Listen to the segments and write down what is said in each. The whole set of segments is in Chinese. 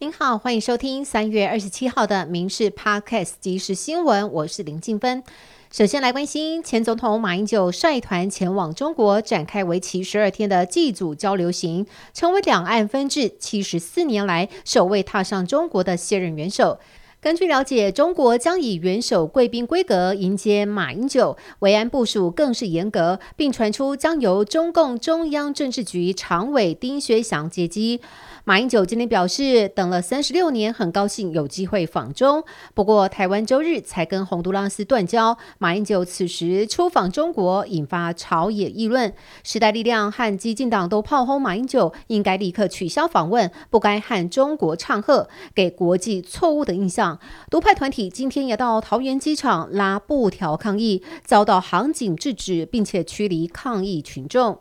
您好，欢迎收听三月二十七号的《民事 Podcast》即时新闻，我是林静芬。首先来关心，前总统马英九率团前往中国，展开为期十二天的祭祖交流行，成为两岸分治七十四年来首位踏上中国的卸任元首。根据了解，中国将以元首贵宾规格迎接马英九，维安部署更是严格，并传出将由中共中央政治局常委丁薛祥接机。马英九今天表示，等了三十六年，很高兴有机会访中。不过，台湾周日才跟洪都拉斯断交，马英九此时出访中国，引发朝野议论。时代力量和激进党都炮轰马英九，应该立刻取消访问，不该和中国唱和，给国际错误的印象。独派团体今天也到桃园机场拉布条抗议，遭到航警制止，并且驱离抗议群众。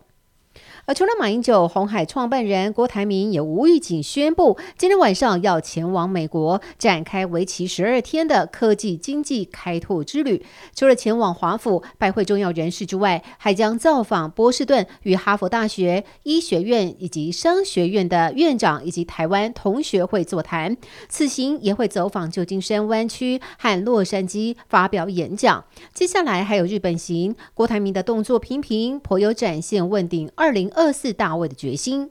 而除了马英九，红海创办人郭台铭也无预警宣布，今天晚上要前往美国展开为期十二天的科技经济开拓之旅。除了前往华府拜会重要人士之外，还将造访波士顿与哈佛大学医学院以及商学院的院长以及台湾同学会座谈。此行也会走访旧金山湾区和洛杉矶发表演讲。接下来还有日本行，郭台铭的动作频频，颇有展现问鼎二二零。二四大位的决心。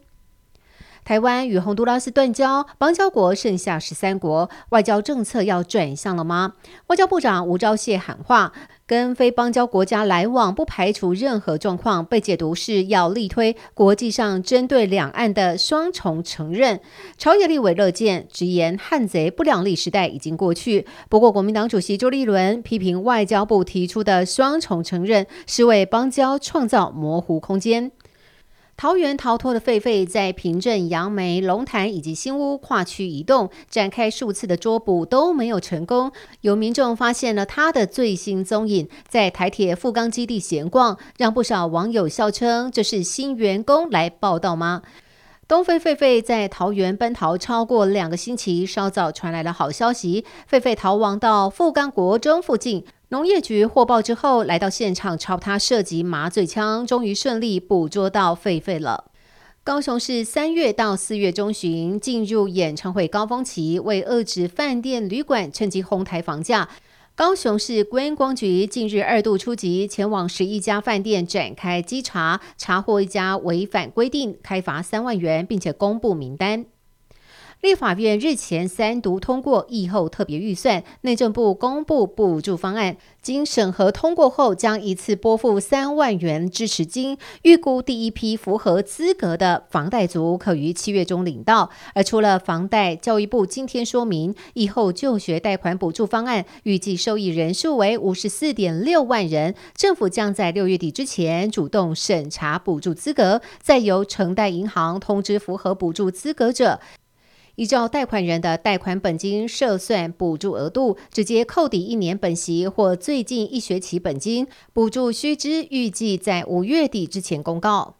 台湾与洪都拉斯断交，邦交国剩下十三国，外交政策要转向了吗？外交部长吴钊燮喊话，跟非邦交国家来往，不排除任何状况被解读是要力推国际上针对两岸的双重承认。朝野立委乐见，直言汉贼不两立时代已经过去。不过，国民党主席周立伦批评外交部提出的双重承认是为邦交创造模糊空间。桃园逃脱的狒狒在平镇、杨梅、龙潭以及新屋跨区移动，展开数次的捉捕都没有成功。有民众发现了他的最新踪影，在台铁富冈基地闲逛，让不少网友笑称：“这是新员工来报道吗？”东非狒狒在桃园奔逃超过两个星期，稍早传来了好消息，狒狒逃亡到富冈国中附近。农业局获报之后，来到现场朝他射击麻醉枪，终于顺利捕捉到狒狒了。高雄市三月到四月中旬进入演唱会高峰期，为遏制饭店旅馆趁机哄抬房价。高雄市观光局近日二度出击，前往十一家饭店展开稽查，查获一家违反规定，开罚三万元，并且公布名单。立法院日前三读通过疫后特别预算，内政部公布补助方案，经审核通过后，将一次拨付三万元支持金，预估第一批符合资格的房贷族可于七月中领到。而除了房贷，教育部今天说明，疫后就学贷款补助方案预计受益人数为五十四点六万人，政府将在六月底之前主动审查补助资格，再由承贷银行通知符合补助资格者。依照贷款人的贷款本金设算补助额度，直接扣抵一年本息或最近一学期本金。补助须知预计在五月底之前公告。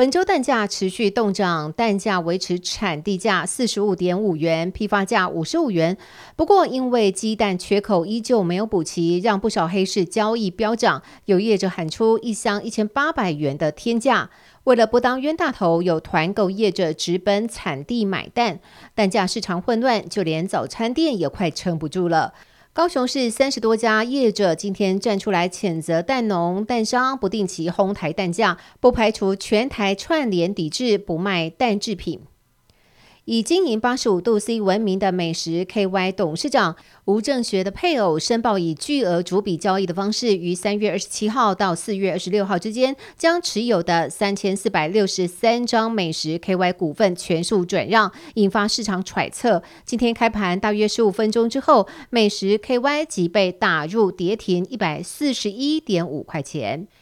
本周蛋价持续动涨，蛋价维持产地价四十五点五元，批发价五十五元。不过，因为鸡蛋缺口依旧没有补齐，让不少黑市交易飙涨。有业者喊出一箱一千八百元的天价。为了不当冤大头，有团购业者直奔产地买蛋，蛋价市场混乱，就连早餐店也快撑不住了。高雄市三十多家业者今天站出来谴责蛋农、蛋商不定期哄抬蛋价，不排除全台串联抵制不卖蛋制品。以经营八十五度 C 闻名的美食 KY 董事长吴正学的配偶申报，以巨额逐笔交易的方式，于三月二十七号到四月二十六号之间，将持有的三千四百六十三张美食 KY 股份全数转让，引发市场揣测。今天开盘大约十五分钟之后，美食 KY 即被打入跌停一百四十一点五块钱。